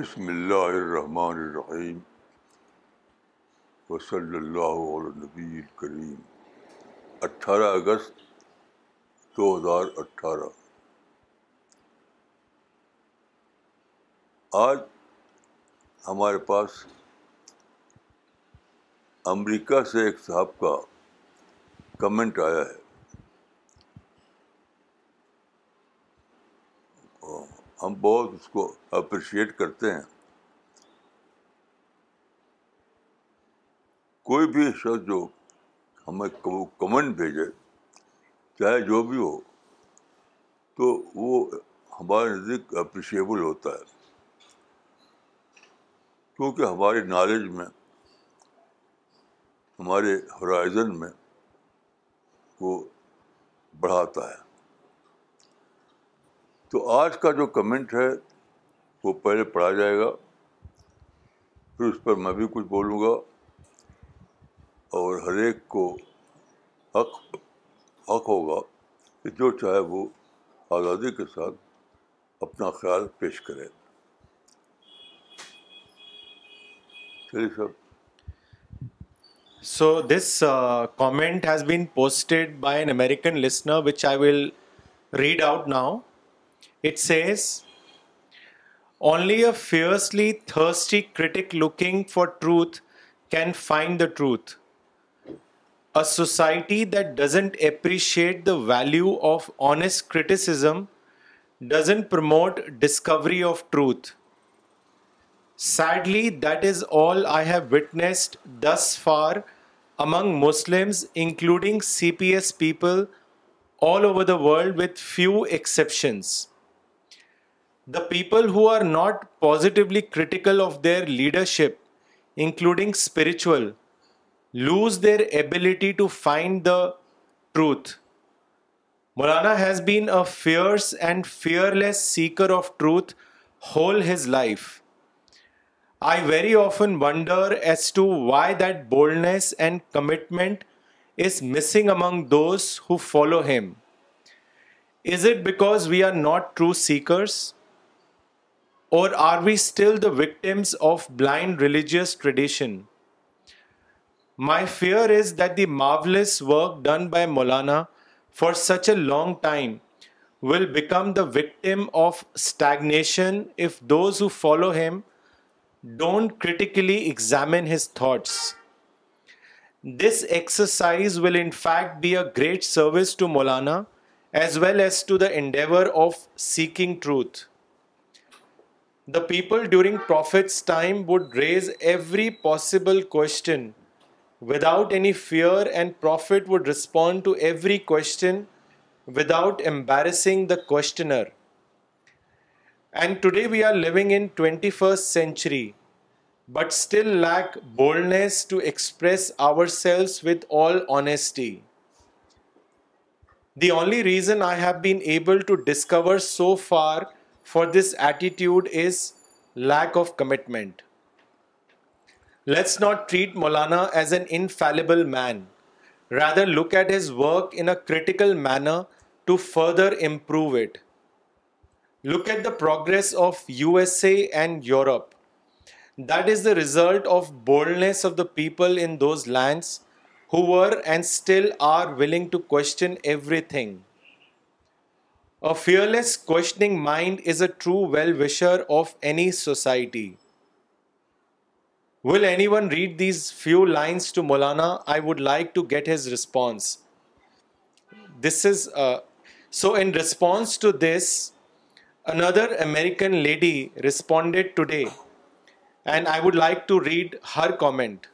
بسم اللہ الرحمن الرحیم وصلی اللہ علیہ نبی الکریم اٹھارہ اگست دو ہزار اٹھارہ آج ہمارے پاس امریکہ سے ایک صاحب کا کمنٹ آیا ہے ہم بہت اس کو اپریشیٹ کرتے ہیں کوئی بھی شخص جو ہمیں کمنٹ بھیجے چاہے جو بھی ہو تو وہ ہمارے نزدیک اپریشیبل ہوتا ہے کیونکہ ہماری نالج میں ہمارے ہرائزن میں وہ بڑھاتا ہے تو آج کا جو کمنٹ ہے وہ پہلے پڑھا جائے گا پھر اس پر میں بھی کچھ بولوں گا اور ہر ایک کو حق حق ہوگا کہ جو چاہے وہ آزادی کے ساتھ اپنا خیال پیش کرے چلیے sir so this comment has been posted by an American listener which I will read out now It says, only a fiercely thirsty critic looking for truth can find the truth. A society that doesn't appreciate the value of honest criticism doesn't promote discovery of truth. Sadly, that is all I have witnessed thus far among Muslims, including CPS people all over the world with few exceptions. The people who are not positively critical of their leadership, including spiritual, lose their ability to find the truth. Maulana has been a fierce and fearless seeker of truth whole his life. I very often wonder as to why that boldness and commitment is missing among those who follow him. Is it because we are not true seekers? Or are we still the victims of blind religious tradition? My fear is that the marvelous work done by Maulana for such a long time will become the victim of stagnation if those who follow him don't critically examine his thoughts. This exercise will in fact be a great service to Maulana as well as to the endeavor of seeking truth. The people during Prophet's time would raise every possible question without any fear, and Prophet would respond to every question without embarrassing the questioner. And today we are living in 21st century, but still lack boldness to express ourselves with all honesty. The only reason I have been able to discover so far for this attitude is lack of commitment. Let's not treat Maulana as an infallible man. Rather, look at his work in a critical manner to further improve it. Look at the progress of USA and Europe. That is the result of boldness of the people in those lands who were and still are willing to question everything. A fearless, questioning mind is a true well-wisher of any society. Will anyone read these few lines to Maulana? I would like to get his response. This is, uh, so in response to this, another American lady responded today, and I would like to read her comment.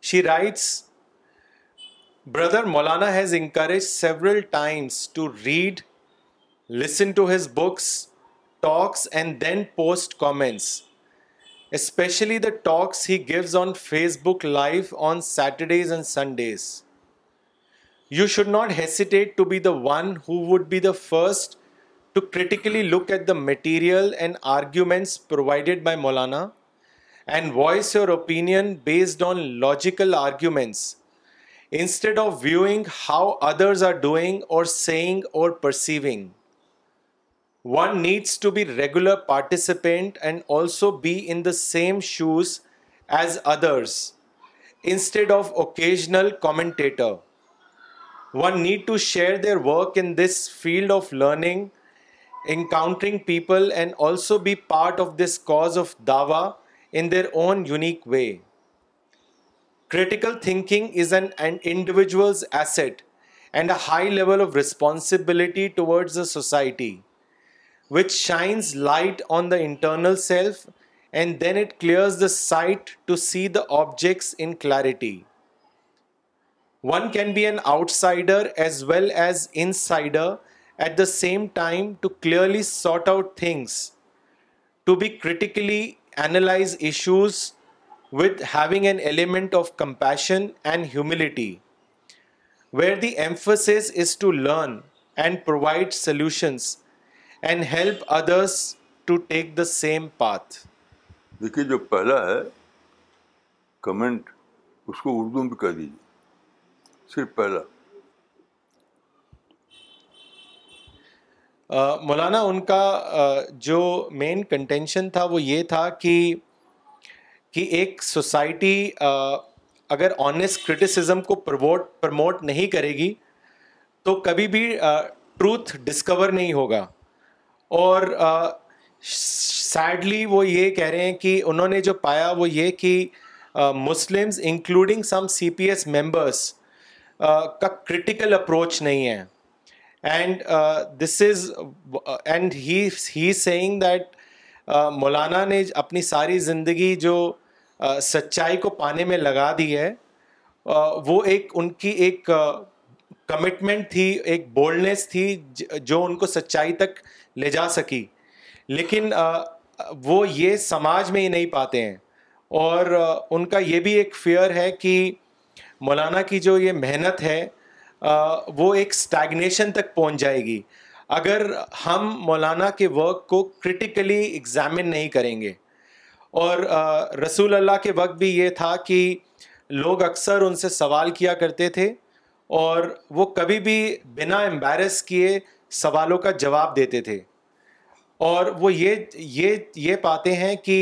She writes, Brother Maulana has encouraged several times to read, listen to his books, talks, and then post comments, especially the talks he gives on Facebook Live on Saturdays and Sundays. You should not hesitate to be the one who would be the first to critically look at the material and arguments provided by Maulana and voice your opinion based on logical arguments instead of viewing how others are doing or saying or perceiving. One needs to be a regular participant and also be in the same shoes as others, instead of occasional commentator. One need to share their work in this field of learning, encountering people, and also be part of this cause of Dawah in their own unique way. Critical thinking is an individual's asset and a high level of responsibility towards the society, which shines light on the internal self, and then it clears the sight to see the objects in clarity. One can be an outsider as well as insider at the same time to clearly sort out things, to be critically analyze issues, with having element of compassion and humility where the emphasis is to learn and provide دیکھیے جو پہلا ہے comment اس کو اردو میں کہہ دیجیے صرف پہلا مولانا ان کا جو مین کنٹینشن تھا وہ یہ تھا کہ کہ ایک سوسائٹی اگر آنےسٹ کرٹیسزم کو پروموٹ پروموٹ نہیں کرے گی تو کبھی بھی ٹروتھ ڈسکور نہیں ہوگا اور سیڈلی وہ یہ کہہ رہے ہیں کہ انہوں نے جو پایا وہ یہ کہ Muslims including some C P S members کا کرٹیکل اپروچ نہیں ہے and this is and he saying that Maulana نے اپنی ساری زندگی جو سچائی کو پانے میں لگا دی ہے وہ ایک ان کی ایک کمٹمنٹ تھی ایک بولڈنیس تھی جو ان کو سچائی تک لے جا سکی لیکن وہ یہ سماج میں ہی نہیں پاتے ہیں اور ان کا یہ بھی ایک فیئر ہے کہ مولانا کی جو یہ محنت ہے وہ ایک اسٹیگنیشن تک پہنچ جائے گی اگر ہم مولانا کے ورک کو کرٹیکلی ایگزامن نہیں کریں گے اور رسول اللہ کے وقت بھی یہ تھا کہ لوگ اکثر ان سے سوال کیا کرتے تھے اور وہ کبھی بھی بنا امبیرس کیے سوالوں کا جواب دیتے تھے اور وہ یہ یہ یہ پاتے ہیں کہ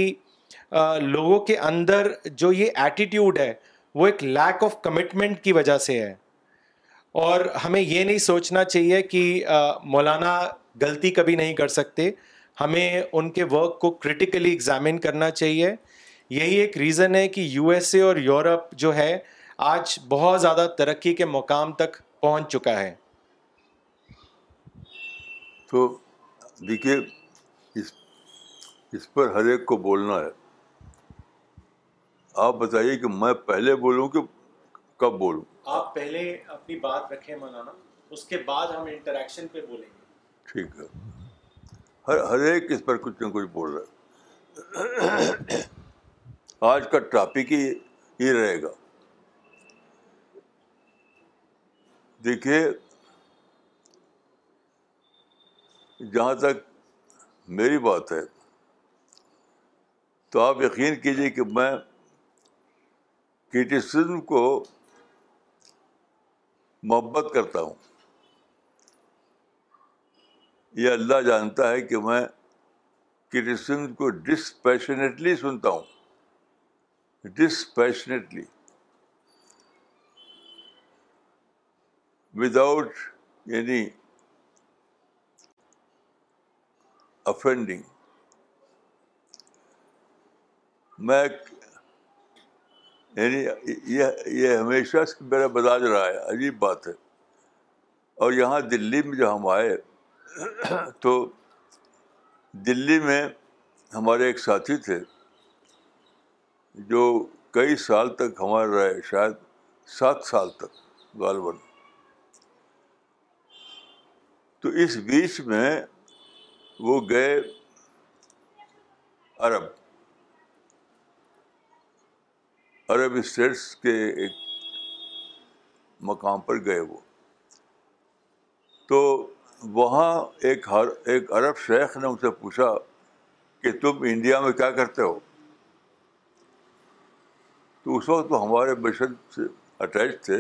لوگوں کے اندر جو یہ ایٹیٹیوڈ ہے وہ ایک لیک آف کمٹمنٹ کی وجہ سے ہے اور ہمیں یہ نہیں سوچنا چاہیے کہ مولانا غلطی کبھی نہیں کر سکتے ہمیں ان کے ورک کو ایگزامن کرنا چاہیے یہی ایک ریزن ہے کہ یو ایس اے اور یورپ جو ہے آج بہت زیادہ ترقی کے مقام تک پہنچ چکا ہے تو دیکھیے اس اس پر ہر ایک کو بولنا ہے آپ بتائیے کہ میں پہلے بولوں کہ کب بولوں آپ پہلے اپنی بات رکھیں مولانا اس کے بعد ہم انٹریکشن پہ بولیں گے ٹھیک ہے ہر ہر ایک اس پر کچھ نہ کچھ بول رہا ہے آج کا ٹاپک ہی یہ رہے گا دیکھیے جہاں تک میری بات ہے تو آپ یقین کیجیے کہ میں کرٹیسزم کو محبت کرتا ہوں یہ اللہ جانتا ہے کہ میں کرسچن کو ڈسپیشنیٹلی سنتا ہوں ڈسپیشنیٹلی ود آؤٹ یعنی افینڈنگ میں یعنی یہ ہمیشہ میرا بداج رہا ہے عجیب بات ہے اور یہاں دلی میں جو ہم آئے تو دلی میں ہمارے ایک ساتھی تھے جو کئی سال تک ہمارے رہے شاید سات سال تک غالباً تو اس بیچ میں وہ گئے عرب عرب اسٹیٹس کے ایک مقام پر گئے وہ تو وہاں ایک ہر ایک عرب شیخ نے ان سے پوچھا کہ تم انڈیا میں کیا کرتے ہو تو اس وقت ہمارے مشن سے اٹیچ تھے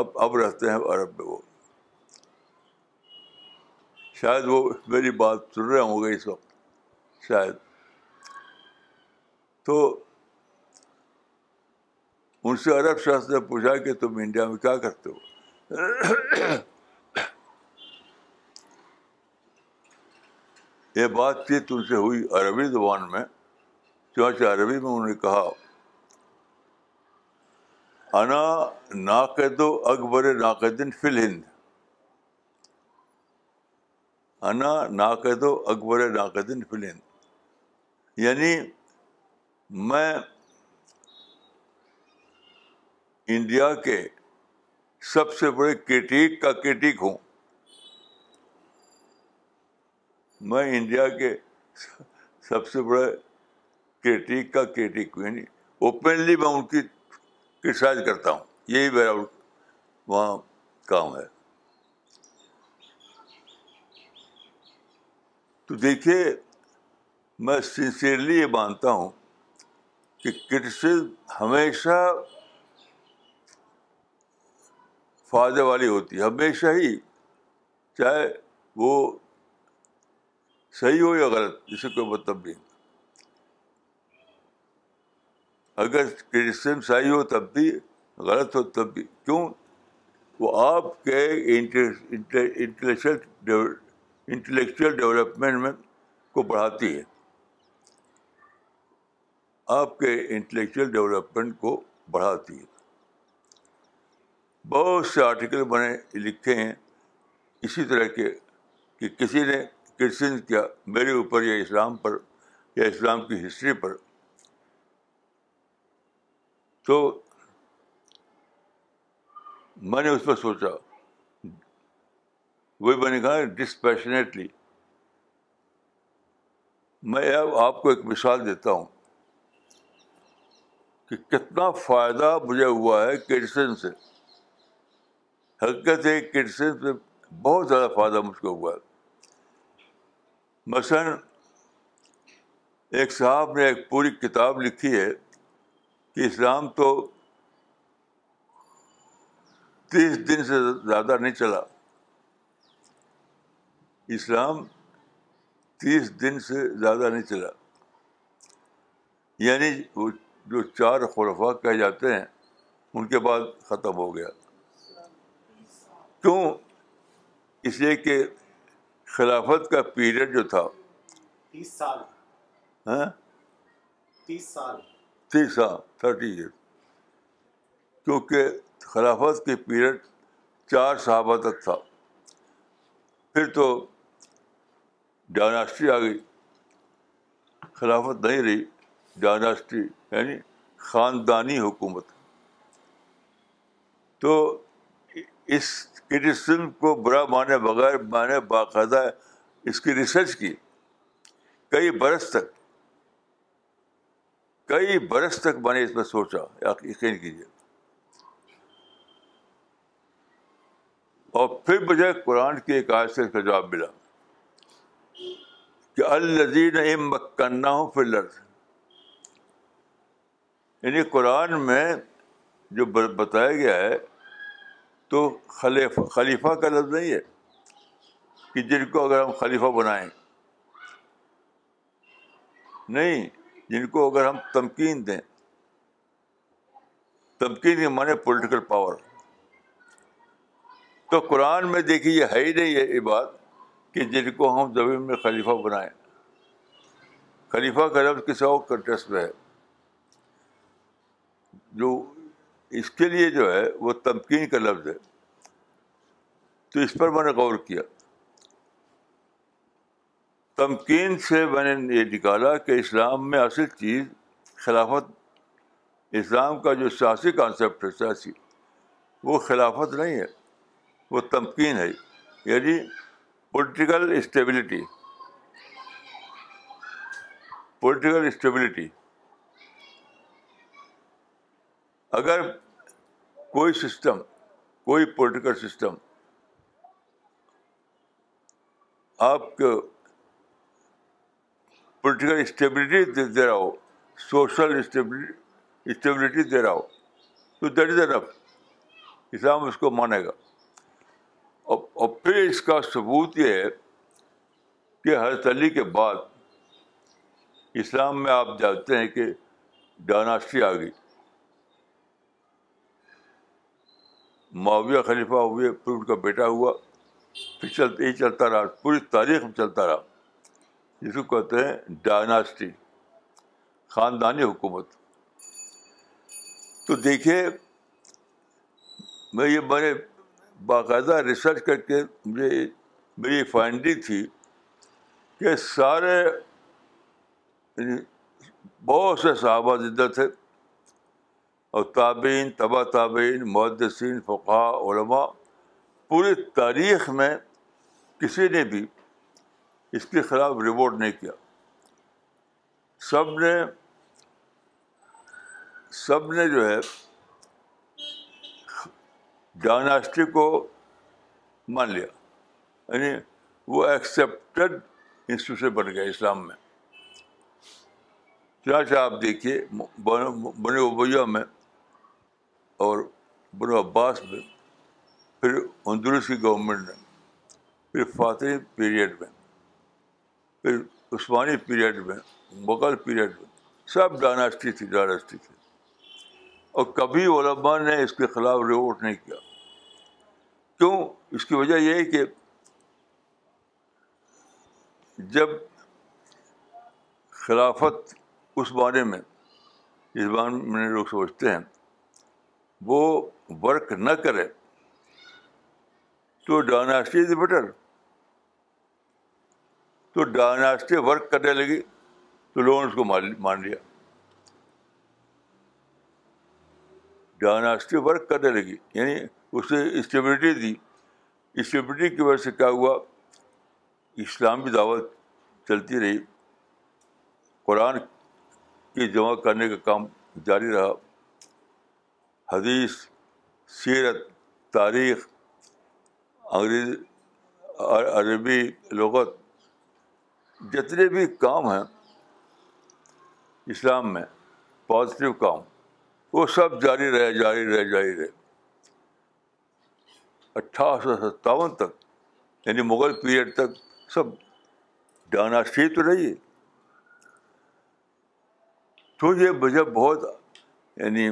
اب اب رہتے ہیں عرب میں وہ شاید وہ میری بات سن رہے ہوں گے اس وقت شاید تو ان سے عرب شیخ نے پوچھا کہ تم انڈیا میں کیا کرتے ہو یہ بات چیت ان سے ہوئی عربی زبان میں چونچہ عربی میں انہوں نے کہا انا ناقد و اکبر ناقدن فل ہند انا ناقد و اکبر ناقدن فل ہند یعنی میں انڈیا کے سب سے بڑے کیٹیک کا کیٹیک ہوں میں انڈیا کے سب سے بڑے کریٹک کا کریٹک اوپنلی میں ان کی کرٹیسائز کرتا ہوں یہی میرا وہاں کام ہے تو دیکھیے میں سنسیئرلی یہ مانتا ہوں کہ ہمیشہ فائدے والی ہوتی ہے ہمیشہ ہی چاہے وہ صحیح ہو یا غلط اس سے کوئی مطلب نہیں اگر صحیح ہو تب بھی غلط ہو تب بھی کیوں وہ آپ کے انٹلیکچل انٹلیکچل ڈیولپمنٹ میں کو بڑھاتی ہے آپ کے انٹلیکچل ڈیولپمنٹ کو بڑھاتی ہے بہت سے آرٹیکل بنے لکھے ہیں اسی طرح کے کہ کسی نے کرسچن کیا میرے اوپر یا اسلام پر یا اسلام کی ہسٹری پر تو میں نے اس پر سوچا وہی میں نے کہا ڈسپیشنیٹلی میں آپ کو ایک مثال دیتا ہوں کہ کتنا فائدہ مجھے ہوا ہے کرسچن سے حقیقت ہے کرسچن سے بہت زیادہ فائدہ مجھ کو ہوا ہے مثلاً ایک صاحب نے ایک پوری کتاب لکھی ہے کہ اسلام تو تیس دن سے زیادہ نہیں چلا اسلام تیس دن سے زیادہ نہیں چلا یعنی وہ جو چار خرفہ کہے جاتے ہیں ان کے بعد ختم ہو گیا کیوں اس لیے کہ خلافت کا پیریڈ جو تھا تیس تیس ہاں؟ تیس سال سال سال تھرٹی ایئر کیونکہ خلافت کے پیریڈ چار صحابہ تک تھا پھر تو ڈائناسٹی آ گئی خلافت نہیں رہی ڈائناسٹی یعنی خاندانی حکومت تو اس کو برا مانے بغیر میں نے باقاعدہ اس کی ریسرچ کی کئی برس تک کئی برس تک میں نے اس میں سوچا یقین کیجیے اور پھر مجھے قرآن کی ایک آج سے اس کا جواب ملا کہ الزین ام مکنا ہوں ہو پھر لرز یعنی قرآن میں جو بتایا گیا ہے تو خلیفہ خلیفہ کا لفظ نہیں ہے کہ جن کو اگر ہم خلیفہ بنائیں نہیں جن کو اگر ہم تمکین دیں تمکین کے مانے پولیٹیکل پاور تو قرآن میں دیکھیے یہ ہے ہی نہیں ہے یہ بات کہ جن کو ہم زمین میں خلیفہ بنائیں خلیفہ کا لفظ کسی اور کنٹیکس میں ہے جو اس کے لیے جو ہے وہ تمکین کا لفظ ہے تو اس پر میں نے غور کیا تمکین سے میں نے یہ نکالا کہ اسلام میں اصل چیز خلافت اسلام کا جو سیاسی کانسیپٹ ہے سیاسی وہ خلافت نہیں ہے وہ تمکین ہے یعنی پولیٹیکل اسٹیبلٹی پولیٹیکل اسٹیبلٹی اگر کوئی سسٹم کوئی پولیٹیکل سسٹم آپ کو پولیٹیکل اسٹیبلٹی دے رہا ہو سوشل اسٹیبلٹی دے رہا ہو تو دیٹ از اے اسلام اس کو مانے گا اور پھر اس کا ثبوت یہ ہے کہ ہر علی کے بعد اسلام میں آپ جانتے ہیں کہ ڈائناسٹی آ گئی معاویہ خلیفہ ہوئے پھر ان کا بیٹا ہوا پھر چلتے ہی چلتا رہا پوری تاریخ میں چلتا رہا جس کو کہتے ہیں ڈائناسٹی خاندانی حکومت تو دیکھیے میں یہ بڑے باقاعدہ ریسرچ کر کے مجھے میری فائنڈنگ فائنڈی تھی کہ سارے یعنی بہت سے صحابہ زندہ تھے اور تابعین تبا تابعین معدسین فقہ علماء پوری تاریخ میں کسی نے بھی اس کے خلاف ریوارڈ نہیں کیا سب نے سب نے جو ہے ڈائناسٹی کو مان لیا یعنی وہ ایکسیپٹڈ انسٹیٹیوشن بن گیا اسلام میں چاہ آپ دیکھیے بنے ابیا میں اور بنو عباس میں پھر اندرس کی گورنمنٹ میں پھر فاتح پیریڈ میں پھر عثمانی پیریڈ میں مغل پیریڈ میں سب ڈائناسٹی تھی ڈائناسٹی تھی اور کبھی علماء نے اس کے خلاف رپورٹ نہیں کیا کیوں اس کی وجہ یہ ہے کہ جب خلافت اس بارے میں جس بارے میں لوگ سوچتے ہیں وہ ورک نہ کرے تو ڈائناسٹی از بیٹر تو ڈائناسٹی ورک کرنے لگی تو لوگوں نے اس کو مان لیا ڈائناسٹی ورک کرنے لگی یعنی اسے اسٹیبلٹی دی اسٹیبلٹی کی وجہ سے کیا ہوا اسلامی دعوت چلتی رہی قرآن کی جمع کرنے کا کام جاری رہا حدیث سیرت تاریخ انگریز عربی لغت جتنے بھی کام ہیں اسلام میں پازیٹیو کام وہ سب جاری رہے جاری رہے جاری رہے اٹھارہ سو ستاون تک یعنی مغل پیریڈ تک سب ڈانا سی تو رہی ہے تو یہ مجھے بہت یعنی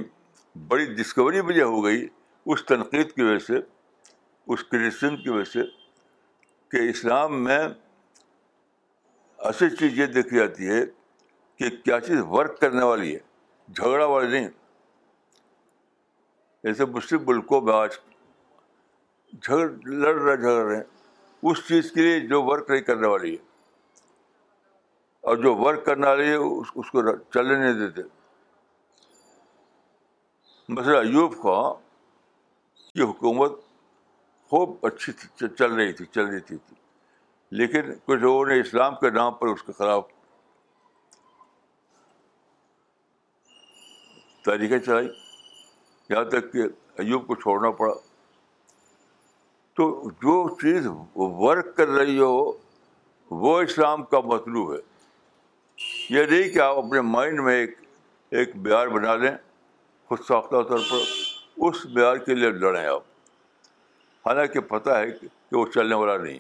بڑی ڈسکوری مجھے ہو گئی اس تنقید کی وجہ سے اس کرسچن کی وجہ سے کہ اسلام میں اصل چیز یہ دیکھی جاتی ہے کہ کیا چیز ورک کرنے والی ہے جھگڑا والی نہیں جیسے مسلم ملکوں میں آج جھگڑ لڑ رہے جھگڑ رہے ہیں اس چیز کے لیے جو ورک نہیں کرنے والی ہے اور جو ورک کرنے والی ہے اس کو چلنے نہیں دیتے مثلا ایوب کا کی حکومت خوب اچھی تھی چل رہی تھی چل رہی تھی تھی لیکن کچھ لوگوں نے اسلام کے نام پر اس کے خلاف تاریخیں چلائی یہاں تک کہ ایوب کو چھوڑنا پڑا تو جو چیز ورک کر رہی ہو وہ اسلام کا مطلوب ہے یہ نہیں کہ آپ اپنے مائنڈ میں ایک ایک بیار بنا لیں خود ساختہ طور پر اس معیار کے لیے لڑیں آپ حالانکہ پتہ ہے کہ وہ چلنے والا نہیں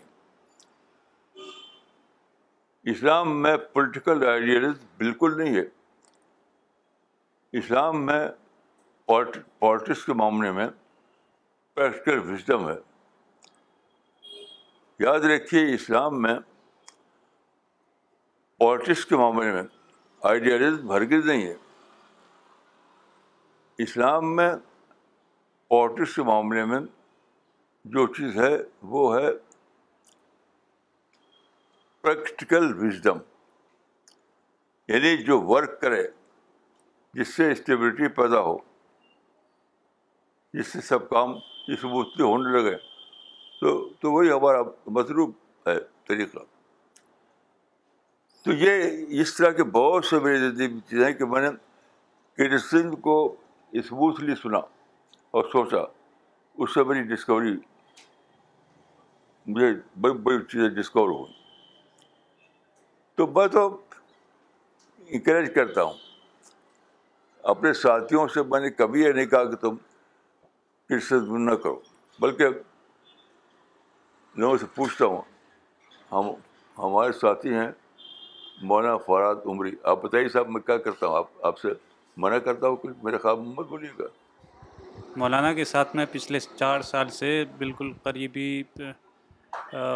اسلام میں پولیٹیکل آئیڈیالز بالکل نہیں ہے اسلام میں پالٹکس کے معاملے میں پریکٹیکل وزڈم ہے یاد رکھیے اسلام میں پالٹکس کے معاملے میں آئیڈیالز ہرگز نہیں ہے اسلام میں آرٹس کے معاملے میں جو چیز ہے وہ ہے پریکٹیکل وزڈم یعنی جو ورک کرے جس سے اسٹیبلٹی پیدا ہو جس سے سب کام اس بتیں ہونے لگے تو تو وہی ہمارا مطلوب ہے طریقہ تو یہ اس طرح کے بہت سے میری جدید چیزیں کہ میں نے کرسچن کو اسموتھلی سنا اور سوچا اس سے میری ڈسکوری مجھے بڑی بڑی چیزیں ڈسکور ہوئیں تو میں تو انکریج کرتا ہوں اپنے ساتھیوں سے میں نے کبھی یہ نہیں کہا کہ تم کرسز نہ کرو بلکہ لوگوں سے پوچھتا ہوں ہم ہمارے ساتھی ہیں مولانا فراد عمری آپ بتائیے صاحب میں کیا کرتا ہوں آپ آپ سے منع کرتا ہوں کچھ میرے خواب مت بولیے گا مولانا کے ساتھ میں پچھلے چار سال سے بالکل قریبی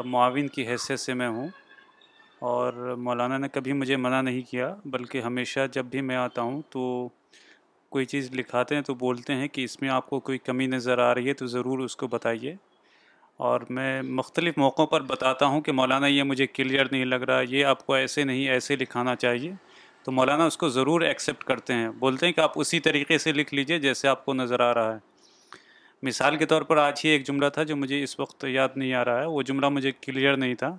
معاون کی حیثیت سے میں ہوں اور مولانا نے کبھی مجھے منع نہیں کیا بلکہ ہمیشہ جب بھی میں آتا ہوں تو کوئی چیز لکھاتے ہیں تو بولتے ہیں کہ اس میں آپ کو کوئی کمی نظر آ رہی ہے تو ضرور اس کو بتائیے اور میں مختلف موقعوں پر بتاتا ہوں کہ مولانا یہ مجھے کلیئر نہیں لگ رہا یہ آپ کو ایسے نہیں ایسے لکھانا چاہیے تو مولانا اس کو ضرور ایکسیپٹ کرتے ہیں بولتے ہیں کہ آپ اسی طریقے سے لکھ لیجئے جیسے آپ کو نظر آ رہا ہے مثال کے طور پر آج ہی ایک جملہ تھا جو مجھے اس وقت یاد نہیں آ رہا ہے وہ جملہ مجھے کلیئر نہیں تھا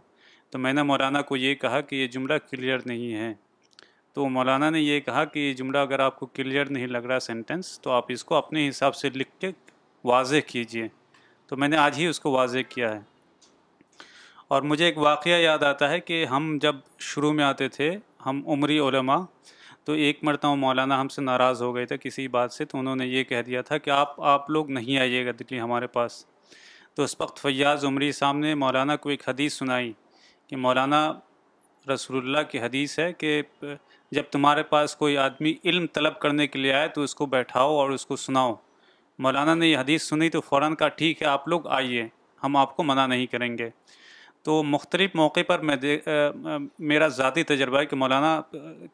تو میں نے مولانا کو یہ کہا کہ یہ جملہ کلیئر نہیں ہے تو مولانا نے یہ کہا کہ یہ جملہ اگر آپ کو کلیئر نہیں لگ رہا سینٹنس تو آپ اس کو اپنے حساب سے لکھ کے واضح کیجئے تو میں نے آج ہی اس کو واضح کیا ہے اور مجھے ایک واقعہ یاد آتا ہے کہ ہم جب شروع میں آتے تھے ہم عمری علماء تو ایک مرتبہ مولانا ہم سے ناراض ہو گئے تھے کسی بات سے تو انہوں نے یہ کہہ دیا تھا کہ آپ آپ لوگ نہیں آئیے گا دلی ہمارے پاس تو اس وقت فیاض عمری صاحب نے مولانا کو ایک حدیث سنائی کہ مولانا رسول اللہ کی حدیث ہے کہ جب تمہارے پاس کوئی آدمی علم طلب کرنے کے لیے آئے تو اس کو بیٹھاؤ اور اس کو سناؤ مولانا نے یہ حدیث سنی تو فوراً کہا ٹھیک ہے آپ لوگ آئیے ہم آپ کو منع نہیں کریں گے تو مختلف موقع پر میں میرا ذاتی تجربہ ہے کہ مولانا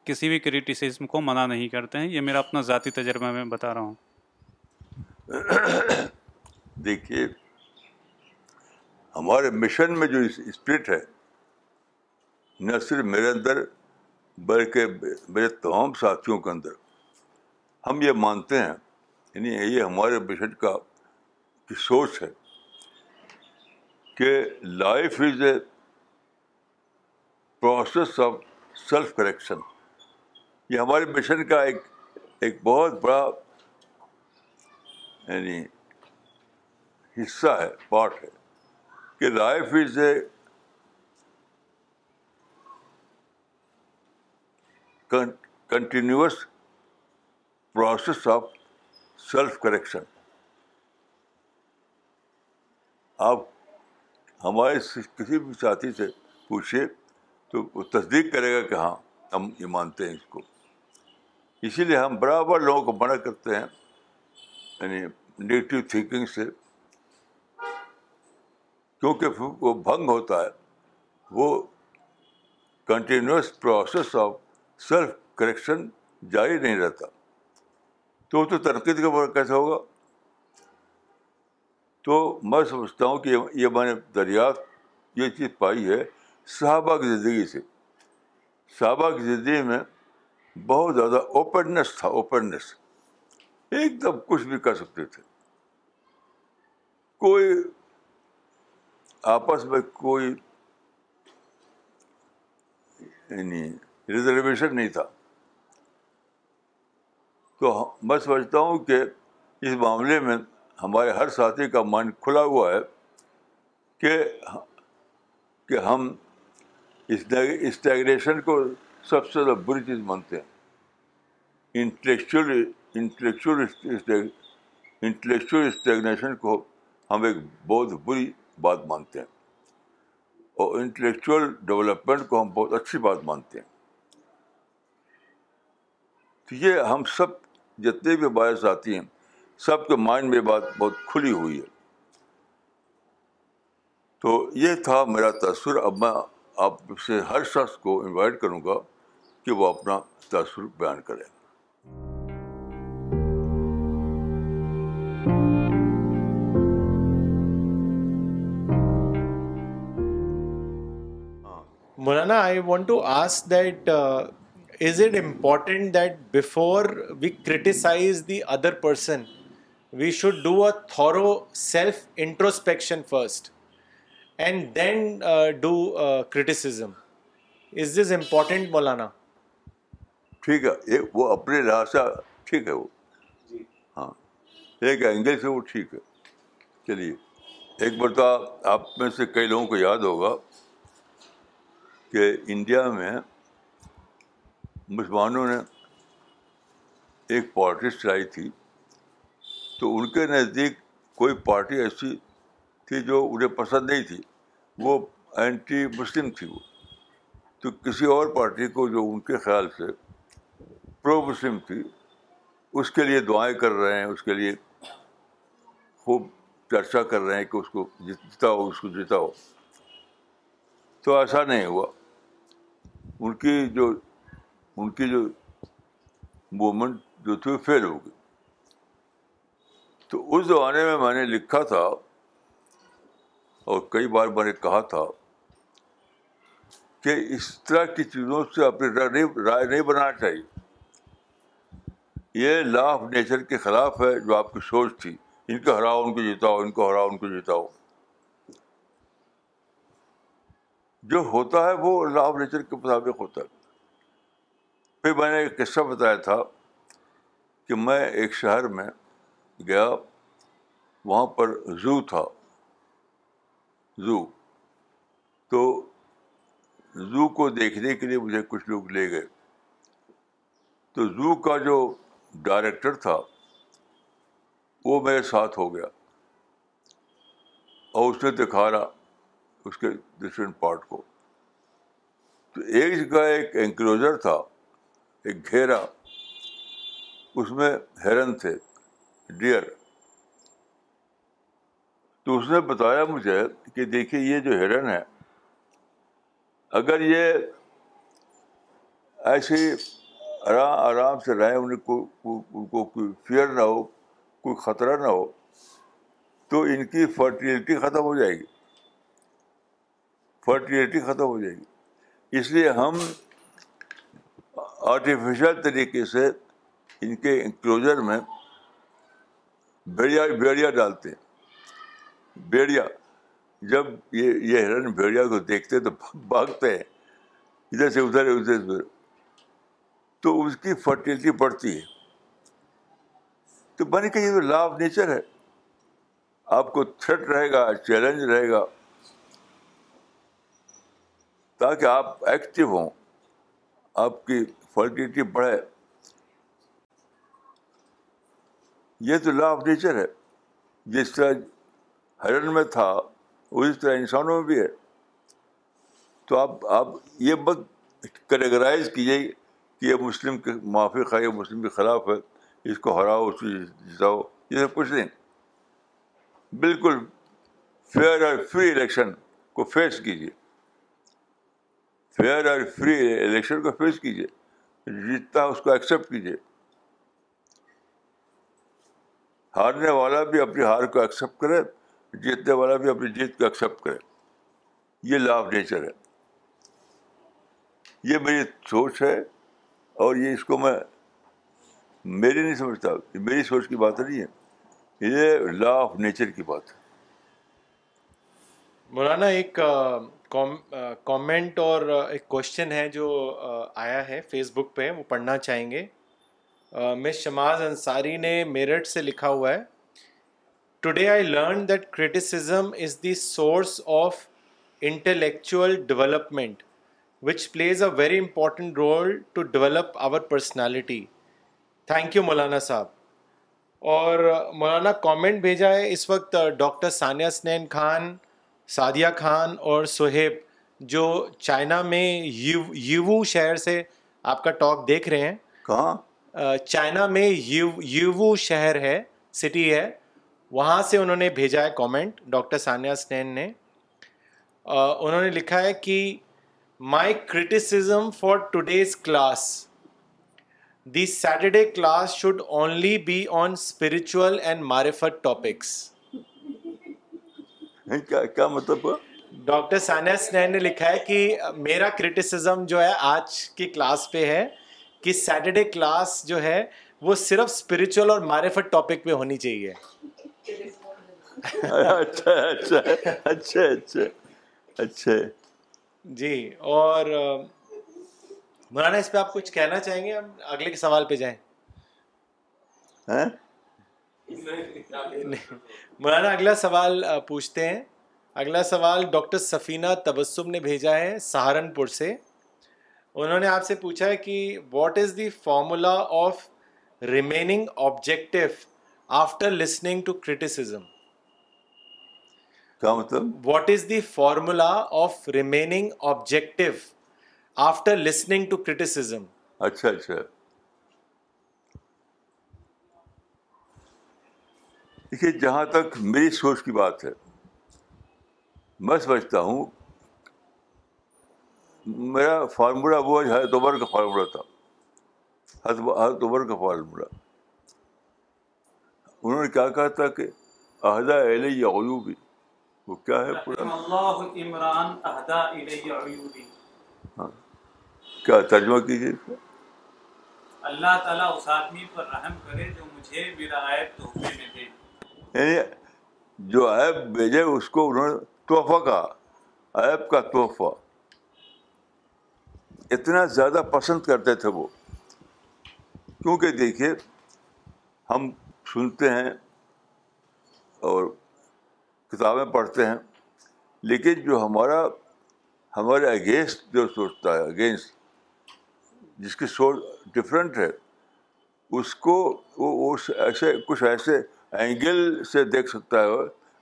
کسی بھی کریٹیسزم کو منع نہیں کرتے ہیں یہ میرا اپنا ذاتی تجربہ میں بتا رہا ہوں دیکھیے ہمارے مشن میں جو اسپرٹ ہے نہ صرف میرے اندر بلکہ میرے تمام ساتھیوں کے اندر ہم یہ مانتے ہیں یعنی یہ ہمارے مشن کا سوچ ہے کہ life is a process of self correction یہ ہمارے مشن کا ایک ایک بہت بڑا یعنی حصہ ہے پارٹ ہے کہ life is a continuous process of self correction آپ ہمارے کسی بھی ساتھی سے پوچھے تو وہ تصدیق کرے گا کہ ہاں ہم یہ مانتے ہیں اس کو اسی لیے ہم برابر لوگوں کو منع کرتے ہیں یعنی نگیٹو تھینکنگ سے کیونکہ وہ بھنگ ہوتا ہے وہ continuous process of self correction جاری نہیں رہتا تو تو تنقید کا کیسے ہوگا تو میں سمجھتا ہوں کہ یہ میں نے دریافت یہ چیز پائی ہے صحابہ کی زندگی سے صحابہ کی زندگی میں بہت زیادہ اوپننیس تھا اوپننیس ایک دم کچھ بھی کر سکتے تھے کوئی آپس میں کوئی یعنی ریزرویشن نہیں تھا تو میں سمجھتا ہوں کہ اس معاملے میں ہمارے ہر ساتھی کا مائنڈ کھلا ہوا ہے کہ کہ ہم اسٹیگریشن کو سب سے زیادہ بری چیز مانتے ہیں انٹلیکچوئل انٹلیکچوئل انٹلیکچوئل اسٹیگنیشن کو ہم ایک بہت بری بات مانتے ہیں اور انٹلیکچوئل ڈیولپمنٹ کو ہم بہت اچھی بات مانتے ہیں تو یہ ہم سب جتنے بھی باعث ساتھی ہیں سب کے مائنڈ میں بات بہت کھلی ہوئی ہے تو یہ تھا میرا تاثر اب میں آپ سے ہر شخص کو انوائٹ کروں گا کہ وہ اپنا تاثر بیان کرے Maulana I want to that is it important that before we criticize the other person we should do a thorough self introspection first and then do criticism is this important Maulana ٹھیک ہے وہ اپنے لحاظ سے ٹھیک ہے وہ ہاں ایک اینگل سے وہ ٹھیک ہے چلیے ایک مرتبہ آپ میں سے کئی لوگوں کو یاد ہوگا کہ انڈیا میں مسلمانوں نے ایک پالٹکس چلائی تھی تو ان کے نزدیک کوئی پارٹی ایسی تھی جو انہیں پسند نہیں تھی وہ اینٹی مسلم تھی وہ تو کسی اور پارٹی کو جو ان کے خیال سے پرو مسلم تھی اس کے لیے دعائیں کر رہے ہیں اس کے لیے خوب چرچا کر رہے ہیں کہ اس کو ہو اس کو جتا ہو تو ایسا نہیں ہوا ان کی جو ان کی جو موومنٹ جو تھی وہ فیل ہو گئی تو اس زمانے میں میں نے لکھا تھا اور کئی بار میں نے کہا تھا کہ اس طرح کی چیزوں سے اپنی رائے نہیں بنانا چاہیے یہ لا آف نیچر کے خلاف ہے جو آپ کی سوچ تھی ان کو ہراؤ ان کو جتاؤ ان کو ہراؤ ان کو جتاؤ جو ہوتا ہے وہ لا آف نیچر کے مطابق ہوتا ہے پھر میں نے ایک قصہ بتایا تھا کہ میں ایک شہر میں گیا وہاں پر زو تھا زو تو زو کو دیکھنے کے لیے مجھے کچھ لوگ لے گئے تو زو کا جو ڈائریکٹر تھا وہ میرے ساتھ ہو گیا اور اس نے دکھا رہا اس کے ڈفرینٹ پارٹ کو تو ایک انکلوزر تھا ایک گھیرا اس میں ہیرن تھے ڈیئر تو اس نے بتایا مجھے کہ دیکھیے یہ جو ہرن ہے اگر یہ ایسے آرام آرام سے رہیں ان کو ان کو کوئی فیئر نہ ہو کوئی خطرہ نہ ہو تو ان کی فرٹیلٹی ختم ہو جائے گی فرٹیلٹی ختم ہو جائے گی اس لیے ہم آرٹیفیشل طریقے سے ان کے انکلوجر میں بیڑیا ڈالتے ہیں جب یہ یہ ہرن بھیڑیا کو دیکھتے تو بھاگتے ہیں ادھر سے ادھر ادھر تو اس کی فرٹیلٹی بڑھتی ہے تو بنی کہ یہ لا آف نیچر ہے آپ کو تھریٹ رہے گا چیلنج رہے گا تاکہ آپ ایکٹیو ہوں آپ کی فرٹیلٹی بڑھے یہ تو لا آف نیچر ہے جس طرح ہرن میں تھا اسی طرح انسانوں میں بھی ہے تو آپ آپ یہ مت کیٹیگرائز کیجیے کہ یہ مسلم کے موافق ہے یہ مسلم کے خلاف ہے اس کو ہراؤ اس کو جتاؤ یہ سب کچھ نہیں بالکل فیئر اور فری الیکشن کو فیس کیجیے فیئر اور فری الیکشن کو فیس کیجیے جیتتا ہے اس کو ایکسیپٹ کیجیے ہارنے والا بھی اپنی ہار کو ایکسیپٹ کرے جیتنے والا بھی اپنی جیت کو ایکسیپٹ کرے یہ لا آف نیچر ہے یہ میری سوچ ہے اور یہ اس کو میں میری نہیں سمجھتا میری سوچ کی بات نہیں ہے یہ لا آف نیچر کی بات ہے مولانا ایک کامنٹ اور ایک کوشچن ہے جو آیا ہے فیس بک پہ وہ پڑھنا چاہیں گے مس شماز انصاری نے میرٹ سے لکھا ہوا ہے today I learn that criticism is the source of intellectual development which plays a very important role to develop our personality thank you مولانا صاحب اور مولانا کامنٹ بھیجا ہے اس وقت ڈاکٹر ثانیہ سنین خان سعدیہ خان اور سہیب جو چائنا میں یو شہر سے آپ کا ٹاک دیکھ رہے ہیں کہاں چائنا میں یو شہر ہے سٹی ہے وہاں سے انہوں نے بھیجا ہے کامنٹ ڈاکٹر سانیا سنین نے انہوں نے لکھا ہے کہ my criticism for today's class the Saturday class should only be on spiritual and معرفت ٹاپکس کیا مطلب ڈاکٹر ثانیہ سنین نے لکھا ہے کہ میرا کرٹیسزم جو ہے آج کی کلاس پہ ہے کہ سیٹرڈے کلاس جو ہے وہ صرف اسپرچل اور معرفت ٹاپک پہ ہونی چاہیے اچھا، اچھا، اچھا، جی اور مولانا اس پہ آپ کچھ کہنا چاہیں گے ہم اگلے کے سوال پہ جائیں ہاں؟ مولانا اگلا سوال پوچھتے ہیں اگلا سوال ڈاکٹر سفینہ تبسم نے بھیجا ہے سہارنپور سے انہوں نے آپ سے پوچھا ہے کہ what is the formula of remaining objective after listening to کیا مطلب what is the formula of remaining objective after listening to criticism اچھا اچھا دیکھیے جہاں تک میری سوچ کی بات ہے میں سمجھتا ہوں میرا فارمولہ وہ حضرت عمر کا فارمولہ تھا حضرت عمر کا فارمولہ انہوں نے کیا کہا تھا کہ عہدہ علیہ عیوبی وہ کیا ہے پورا اللہ عمران عہدہ علیہ عیوبی ہاں۔ کیا ترجمہ کیجیے اللہ تعالیٰ اس آدمی پر رحم کرے جو مجھے میرا عیب تحفے میں دے یعنی جو عیب بھیجے اس کو انہوں نے تحفہ کہا عیب کا تحفہ اتنا زیادہ پسند کرتے تھے وہ کیونکہ دیکھیے ہم سنتے ہیں اور کتابیں پڑھتے ہیں لیکن جو ہمارا ہمارے اگینسٹ جو سوچتا ہے اگینسٹ جس کی سوچ ڈفرینٹ ہے اس کو وہ اس ایسے کچھ ایسے اینگل سے دیکھ سکتا ہے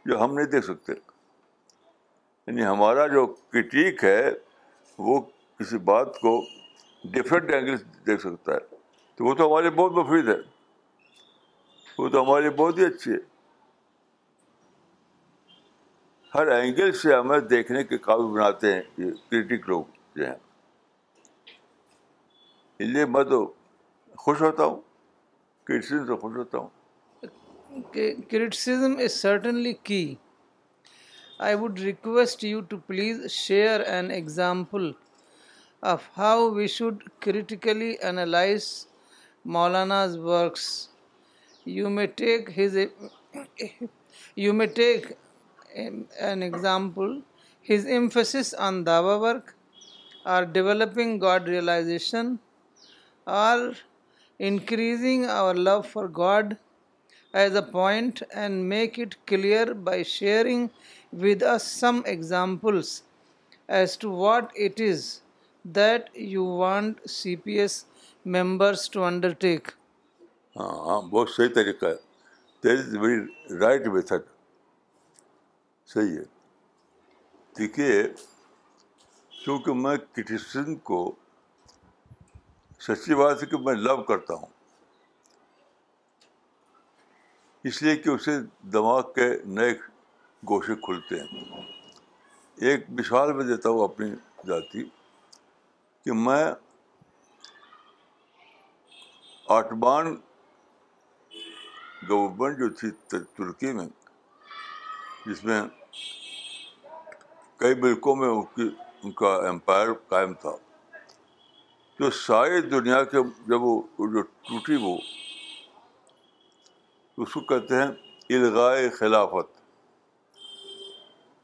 جو ہم نہیں دیکھ سکتے یعنی ہمارا جو کرٹیک ہے وہ کسی بات کو ڈفرینٹ اینگل دیکھ سکتا ہے تو وہ تو ہمارے لیے بہت مفید ہے وہ تو ہمارے لیے بہت ہی اچھی ہے ہر اینگل سے ہمیں دیکھنے کے قابل بناتے ہیں یہ کریٹک لوگ جو ہیں اس لیے میں تو خوش ہوتا ہوں سے خوش ہوتا ہوں کرٹیسم از سرٹنلی کی I request you to please share an example of how we should critically analyze Maulana's works. You may take um, an example, his emphasis on Dawa work or developing God realization or increasing our love for God as a point, and make it clear by sharing with us some examples as to what it is ہاں ہاں بہت صحیح طریقہ ہے سچی بات ہے کہ میں لو کرتا ہوں اس لیے کہ اسے دماغ کے نئے گوشے کھلتے ہیں ایک مثال میں دیتا ہوں اپنی ذاتی کہ میں آٹمان گورنمنٹ جو تھی ترکی میں جس میں کئی ملکوں میں ان کی ان کا امپائر قائم تھا تو ساری دنیا کے جب وہ جو ٹوٹی وہ اس کو کہتے ہیں الغائے خلافت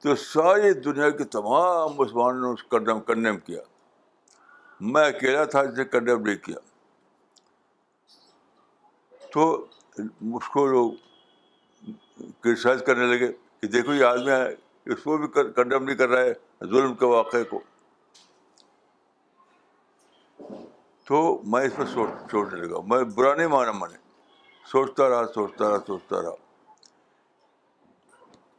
تو ساری دنیا کے تمام مسلمانوں نے اس کنڈم کیا میں اکیلا تھا جسے کنڈم نہیں کیا تو اس کو لوگ کرٹیسائز کرنے لگے کہ دیکھو یہ آدمی اس کو بھی کنڈیم نہیں کر رہا ہے ظلم کے واقعے کو تو میں اس پہ سوچ سوچنے لگا میں برا نہیں مانا میں نے سوچتا رہا سوچتا رہا سوچتا رہا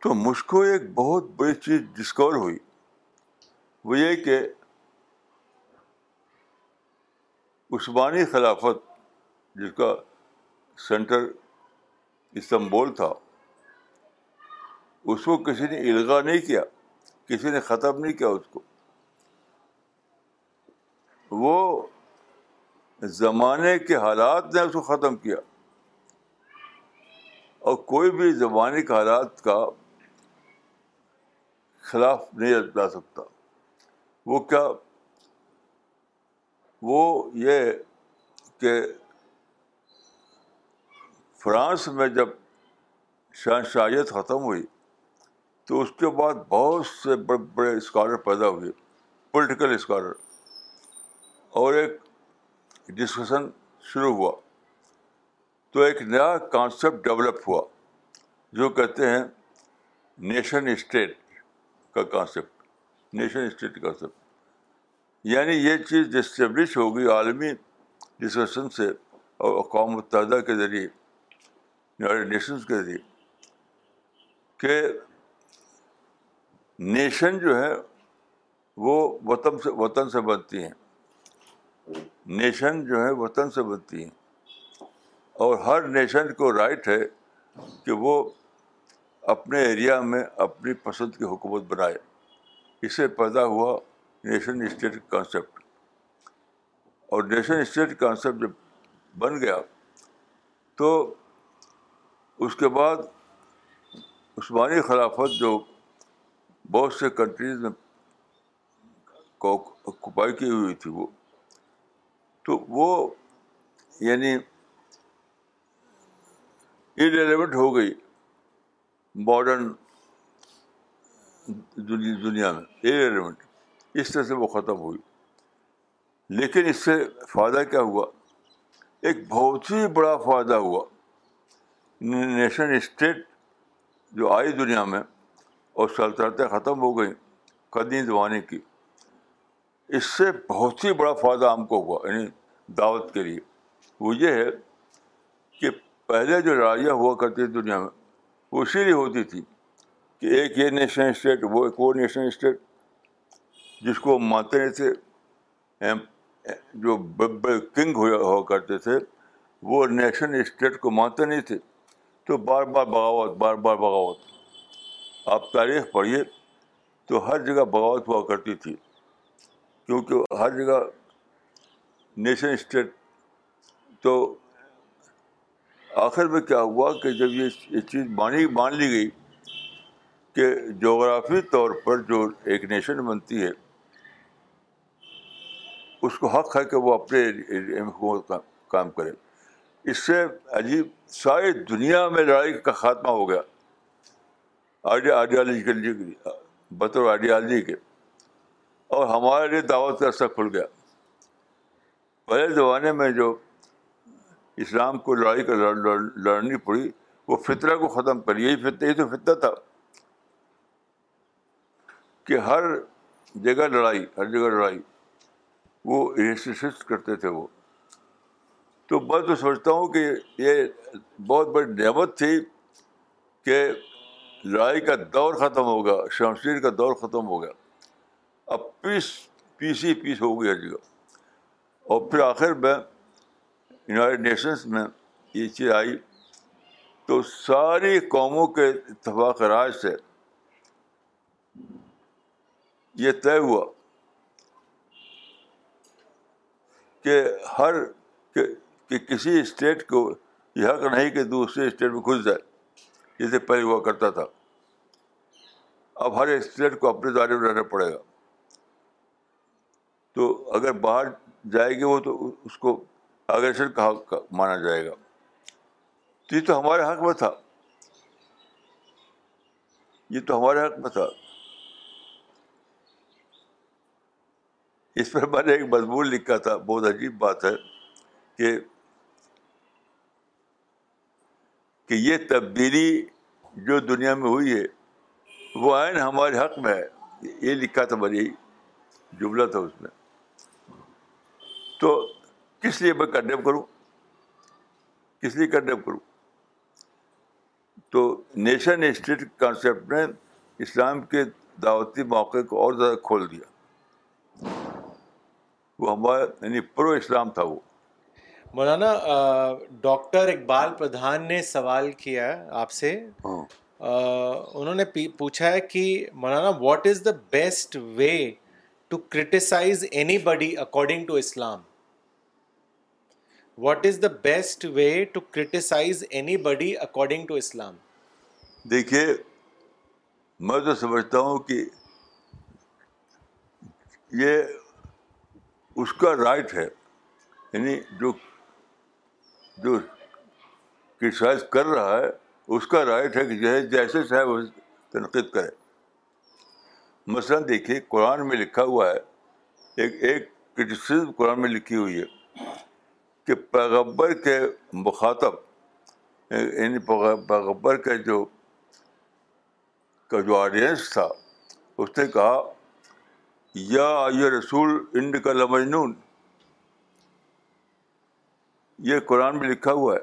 تو مجھ کو ایک بہت بڑی چیز ڈسکور ہوئی وہ یہ کہ عثمانی خلافت جس کا سینٹر استنبول تھا اس کو کسی نے الغا نہیں کیا کسی نے ختم نہیں کیا اس کو وہ زمانے کے حالات نے اس کو ختم کیا اور کوئی بھی زمانے کے حالات کا خلاف نہیں جا سکتا وہ کیا وہ یہ کہ فرانس میں جب شہنشاہیت ختم ہوئی تو اس کے بعد بہت سے بڑے بڑے اسکالر پیدا ہوئے پولیٹیکل اسکالر اور ایک ڈسکشن شروع ہوا تو ایک نیا کانسیپٹ ڈیولپ ہوا جو کہتے ہیں نیشن اسٹیٹ کا کانسیپٹ نیشن اسٹیٹ کانسیپٹ یعنی یہ چیز اسٹیبلش ہوگی عالمی ڈسکشن سے اور اقوام متحدہ کے ذریعے یونائٹیڈ نیشنس کے ذریعے کہ نیشن جو ہے وہ وطن سے وطن سے بنتی ہیں نیشن جو ہے وطن سے بنتی ہیں اور ہر نیشن کو رائٹ ہے کہ وہ اپنے ایریا میں اپنی پسند کی حکومت بنائے اسے پیدا ہوا نیشن اسٹیٹ کانسیپٹ اور نیشن اسٹیٹ کانسیپٹ جب بن گیا تو اس کے بعد عثمانی خلافت جو بہت سے کنٹریز میں کپائی کی ہوئی تھی وہ تو وہ یعنی انریلیونٹ ہو گئی ماڈرن دنیا میں انریلیونٹ اس طرح سے وہ ختم ہوئی لیکن اس سے فائدہ کیا ہوا ایک بہت ہی بڑا فائدہ ہوا نیشن اسٹیٹ جو آئی دنیا میں اور سلطنتیں ختم ہو گئیں قدیم زمانے کی اس سے بہت ہی بڑا فائدہ ہم کو ہوا یعنی دعوت کے لیے وہ یہ ہے کہ پہلے جو لڑائیاں ہوا کرتی تھی دنیا میں وہ اسی لیے ہوتی تھی کہ ایک یہ نیشنل اسٹیٹ وہ ایک اور نیشنل اسٹیٹ جس کو مانتے نہیں تھے جو کنگ ہوا ہوا کرتے تھے وہ نیشن اسٹیٹ کو مانتے نہیں تھے تو بار بار بغاوت بار بار بغاوت آپ تاریخ پڑھیے تو ہر جگہ بغاوت ہوا کرتی تھی کیونکہ ہر جگہ نیشن اسٹیٹ تو آخر میں کیا ہوا کہ جب یہ چیز مانی مان لی گئی کہ جغرافی طور پر جو ایک نیشن بنتی ہے اس کو حق ہے کہ وہ اپنے حکومت کام کرے اس سے عجیب ساری دنیا میں لڑائی کا خاتمہ ہو گیا آئیڈیالوجی لیے بطور آئیڈیالوجی کے اور ہمارے لیے دعوت کا رستہ کھل گیا پہلے زمانے میں جو اسلام کو لڑائی کا لڑنی پڑی وہ فطرہ کو ختم کر یہی فطرہ یہ تو فطرہ تھا کہ ہر جگہ لڑائی ہر جگہ لڑائی وہ ریسٹ کرتے تھے وہ تو میں تو سوچتا ہوں کہ یہ بہت بڑی نعمت تھی کہ لڑائی کا دور ختم ہو گیا شمشیر کا دور ختم ہو گیا اب پیس پیس ہی پیس ہو گیا جگہ جی۔ اور پھر آخر میں یونائٹیڈ نیشنس میں یہ چیز آئی تو ساری قوموں کے اتفاق راج سے یہ طے ہوا کہ ہر کہ, کسی اسٹیٹ کو یہ حق نہیں کہ دوسرے اسٹیٹ میں گھس جائے جسے پہلے ہوا کرتا تھا اب ہر اسٹیٹ کو اپنے دائرے میں رہنا پڑے گا تو اگر باہر جائے گی وہ تو اس کو اگریشن کا حق مانا جائے گا یہ تو ہمارے حق میں تھا یہ تو ہمارے حق میں تھا اس پر میں نے ایک مضمون لکھا تھا بہت عجیب بات ہے کہ کہ یہ تبدیلی جو دنیا میں ہوئی ہے وہ آئین ہمارے حق میں ہے یہ لکھا تھا میری یہی تھا اس میں تو کس لیے میں کنڈیم کروں کس لیے کنڈیم کروں تو نیشن اسٹیٹ کانسیپٹ نے اسلام کے دعوتی موقع کو اور زیادہ کھول دیا وہ ہمارا یعنی پرو اسلام تھا وہ مولانا ڈاکٹر اقبال پردھان نے سوال کیا آپ سے ہاں۔ انہوں نے پوچھا ہے کہ Maulana what is the best way to criticize anybody according to Islam what is the best way to criticize anybody according to Islam دیکھیے میں تو سمجھتا ہوں کہ یہ اس کا رائٹ ہے یعنی جو جو کرٹیسائز کر رہا ہے اس کا رائٹ ہے کہ جو ہے جیسے تنقید کرے مثلاً دیکھیے قرآن میں لکھا ہوا ہے ایک ایک کرٹیسزم قرآن میں لکھی ہوئی ہے کہ پیغبر کے مخاطب یعنی پیغبر کے جو کا جو آڈینس تھا اس نے کہا یا رسول انڈ کا لمجنون یہ قرآن میں لکھا ہوا ہے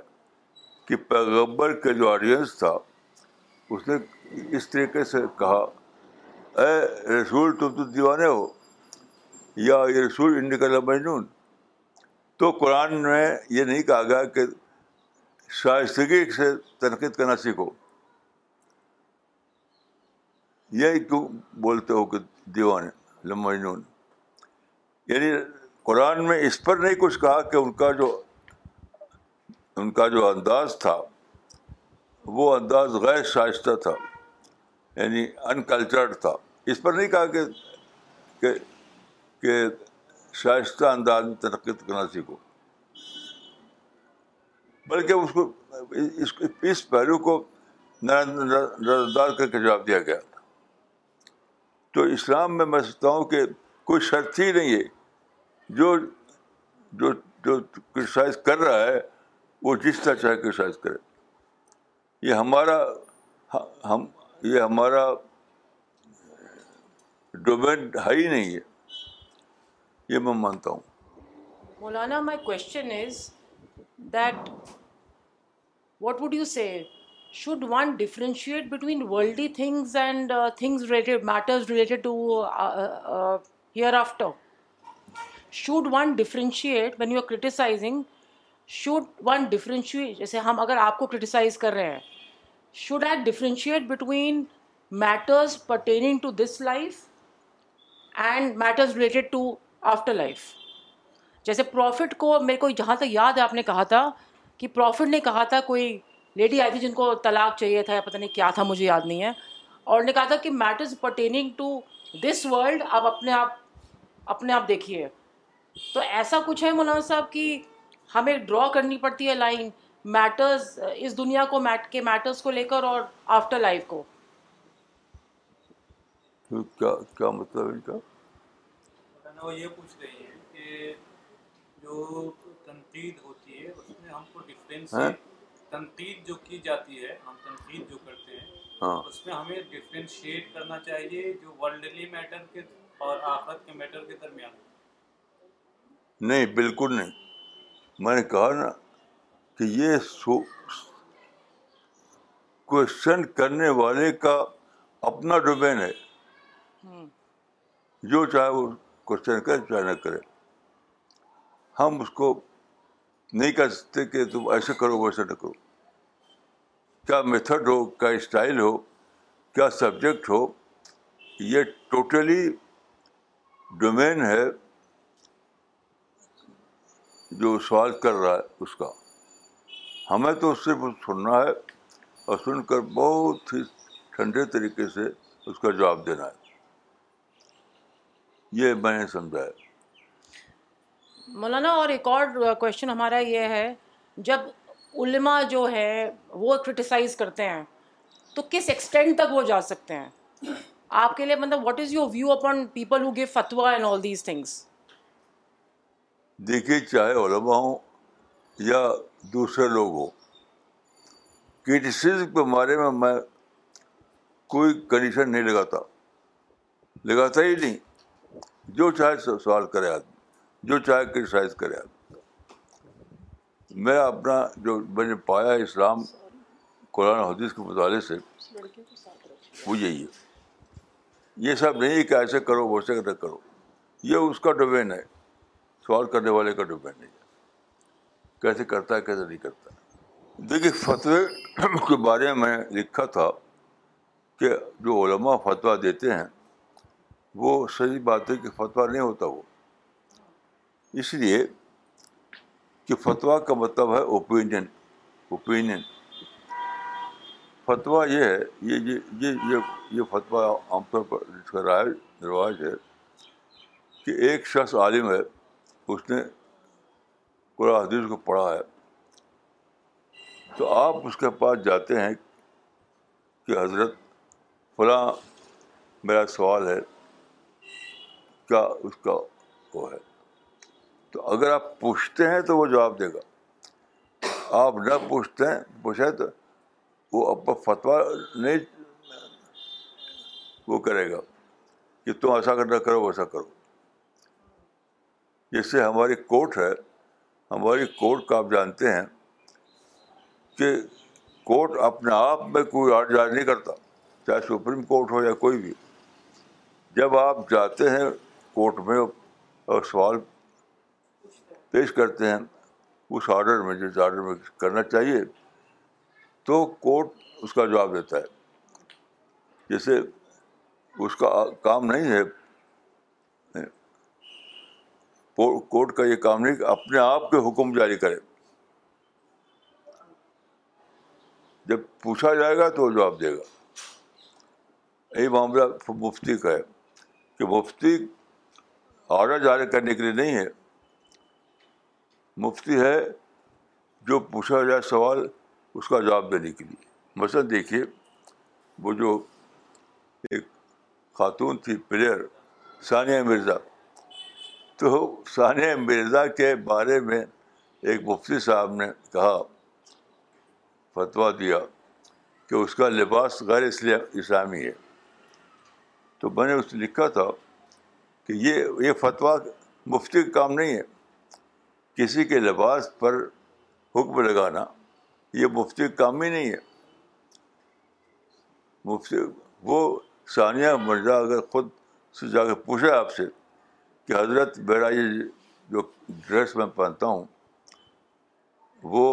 کہ پیغبر کا جو آڈینس تھا اس نے اس طریقے سے کہا اے رسول تم تو دیوانے ہو یا یہ رسول انڈ کا لمجنون تو قرآن میں یہ نہیں کہا گیا کہ شائستگی سے تنقید کرنا سیکھو یہی کیوں بولتے ہو کہ دیوانے لمجنون یعنی قرآن میں اس پر نہیں کچھ کہا کہ ان کا جو ان کا جو انداز تھا وہ انداز غیر شائستہ تھا یعنی انکلچرڈ تھا اس پر نہیں کہا کہ کہ, کہ شائستہ انداز میں ترقی کرنا سیکھو بلکہ اس کو اس پہلو کو نظر انداز کر کے جواب دیا گیا تھا تو اسلام میں میں سوچتا ہوں کہ کوئی شرط ہی نہیں ہے جو جو جو کرٹیسائز کر رہا ہے وہ جس طرح چاہے کرٹیسائز کرے یہ ہمارا ہم یہ ہمارا ڈومین ہے ہی نہیں ہے یہ میں مانتا ہوں Maulana my question is that what you should one differentiate between worldly things and things related matters related to hereafter should one differentiate when you are criticizing should one differentiate جیسے ہم اگر آپ کو کرٹیسائز کر رہے ہیں should I differentiate between matters pertaining to this life and matters related to after life جیسے prophet کو میرے کو جہاں تک یاد ہے آپ نے کہا تھا کہ پروفٹ نے کہا تھا کوئی لیڈی آئی تھی جن کو طلاق چاہیے تھا یا پتہ نہیں کیا تھا مجھے یاد نہیں ہے اور نے کہا تھا کہ matters pertaining to this world آپ اپنے آپ اپنے آپ دیکھیے تو ایسا کچھ ہے مولانا صاحب کہ ہمیں ڈرا کرنی پڑتی ہے لائن میٹرز اس دنیا کو میٹ کے میٹرز کو لے کر اور آفٹر لائف کو کیا کیا مطلب ان کا وہ یہ پوچھ رہی ہیں کہ جو تنقید ہوتی ہے اس میں ہم کو ڈفرینس تنقید جو کی جاتی ہے ہم تنقید جو کرتے ہیں ہاں۔ اس میں ہمیں ڈفرینشیٹ کرنا چاہیے جو ورلڈلی میٹر کے اور آخرت کے میٹر کے درمیان نہیں بالکل نہیں میں نے کہا نا کہ یہ سو کوشچن کرنے والے کا اپنا ڈومین ہے جو چاہے وہ کوشچن کرے چاہے نہ کرے ہم اس کو نہیں کہہ سکتے کہ تم ایسے کرو ویسے نہ کرو کیا میتھڈ ہو کیا اسٹائل ہو کیا سبجیکٹ ہو یہ ٹوٹلی ڈومین ہے جو سوال کر رہا ہے اس کا ہمیں تو صرف سننا ہے اور سن کر بہت ہی ٹھنڈے طریقے سے اس کا جواب دینا ہے یہ میں نے سمجھا ہے مولانا اور ایک اور کوشچن ہمارا یہ ہے جب علماء جو ہے وہ کرٹیسائز کرتے ہیں تو کس ایکسٹینڈ تک وہ جا سکتے ہیں آپ کے لیے مطلب what is your view upon these things دیکھیے چاہے علماء ہوں یا دوسرے لوگ ہوں کرٹیسزم کے بارے میں میں کوئی کنڈیشن نہیں لگاتا لگاتا ہی نہیں جو چاہے سوال کرے آدمی جو چاہے کرٹیسائز کرے آدمی میں اپنا جو میں نے پایا اسلام قرآن حدیث کے مطالعے سے وہ یہی ہے یہ سب نہیں کہ ایسے کرو ویسے نہ کرو یہ اس کا ڈومین ہے سوال کرنے والے کا ڈومین نہیں ہے کیسے کرتا ہے کیسے نہیں کرتا دیکھیے فتوی کے بارے میں میں لکھا تھا کہ جو علماء فتویٰ دیتے ہیں وہ صحیح بات ہے کہ فتویٰ نہیں ہوتا وہ اس لیے کہ فتویٰ کا مطلب ہے اوپینین اوپینین فتویٰ یہ ہے یہ یہ یہ یہ فتویٰ عام طور پر جس کا رائے رواج ہے کہ ایک شخص عالم ہے اس نے قرآن حدیث کو پڑھا ہے تو آپ اس کے پاس جاتے ہیں کہ حضرت فلاں میرا سوال ہے کیا اس کا وہ ہے تو اگر آپ پوچھتے ہیں تو وہ جواب دے گا آپ نہ پوچھتے ہیں پوچھیں تو وہ اپنا فتویٰ نہیں وہ کرے گا کہ تم ایسا کرنا کرو ویسا کرو جیسے ہماری کورٹ ہے ہماری کورٹ کا آپ جانتے ہیں کہ کورٹ اپنے آپ میں کوئی جاری نہیں کرتا چاہے سپریم کورٹ ہو یا کوئی بھی جب آپ جاتے ہیں کورٹ میں اور سوال پیش کرتے ہیں اس آرڈر میں جس آرڈر میں کرنا چاہیے تو کورٹ اس کا جواب دیتا ہے جیسے اس کا کام نہیں ہے کورٹ کا یہ کام نہیں کہ اپنے آپ کے حکم جاری کرے جب پوچھا جائے گا تو وہ جواب دے گا یہی معاملہ مفتی کا ہے کہ مفتی آرڈر جاری کرنے کے لیے نہیں ہے مفتی ہے جو پوچھا جائے سوال اس کا جواب دینے کے لیے مثلاً دیکھیے وہ جو ایک خاتون تھی پلیئر ثانیہ مرزا تو ثانیہ مرزا کے بارے میں ایک مفتی صاحب نے کہا فتویٰ دیا کہ اس کا لباس غیر اسلامی ہے تو میں نے اس لکھا تھا کہ یہ یہ فتویٰ مفتی کا کام نہیں ہے کسی کے لباس پر حکم لگانا یہ مفتی کام ہی نہیں ہے مفتی وہ ثانیہ مرزا اگر خود سے جا کے پوچھے آپ سے کہ حضرت میرا یہ جو ڈریس میں پہنتا ہوں وہ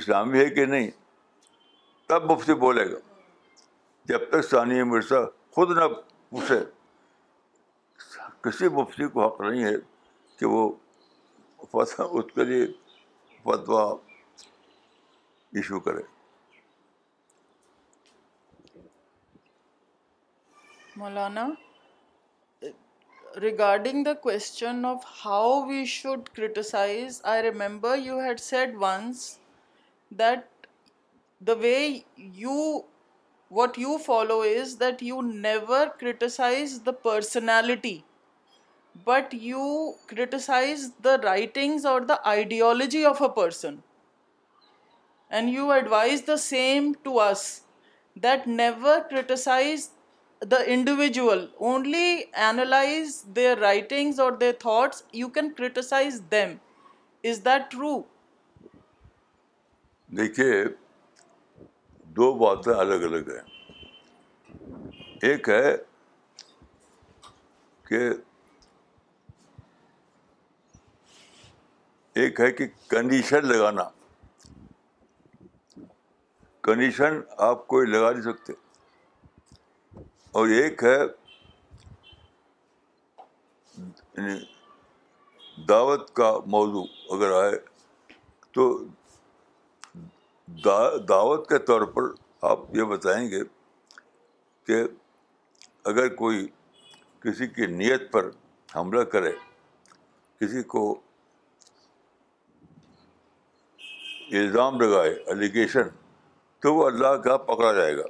اسلامی ہے کہ نہیں تب مفتی بولے گا جب تک ثانیہ مرزا خود نہ پوچھے کسی مفتی کو حق نہیں ہے کہ وہ اس کے لیے ایشو کرے Maulana regarding the question of how we should criticize I remember you had said once that the way you what you follow is that you never criticize the personality but you criticize the writings or the ideology of a person and you advise the same to us that never criticize the individual only analyze the writings or the thoughts you can criticize them is that true دیکھیے دو باتیں الگ الگ ہیں ایک ہے کہ ایک ہے کہ کنڈیشن لگانا کنڈیشن آپ کوئی لگا نہیں سکتے اور ایک ہے یعنی دعوت کا موضوع اگر آئے تو دعوت کے طور پر آپ یہ بتائیں گے کہ اگر کوئی کسی کی نیت پر حملہ کرے کسی کو الزام لگائے الیگیشن تو وہ اللہ کا پکڑا جائے گا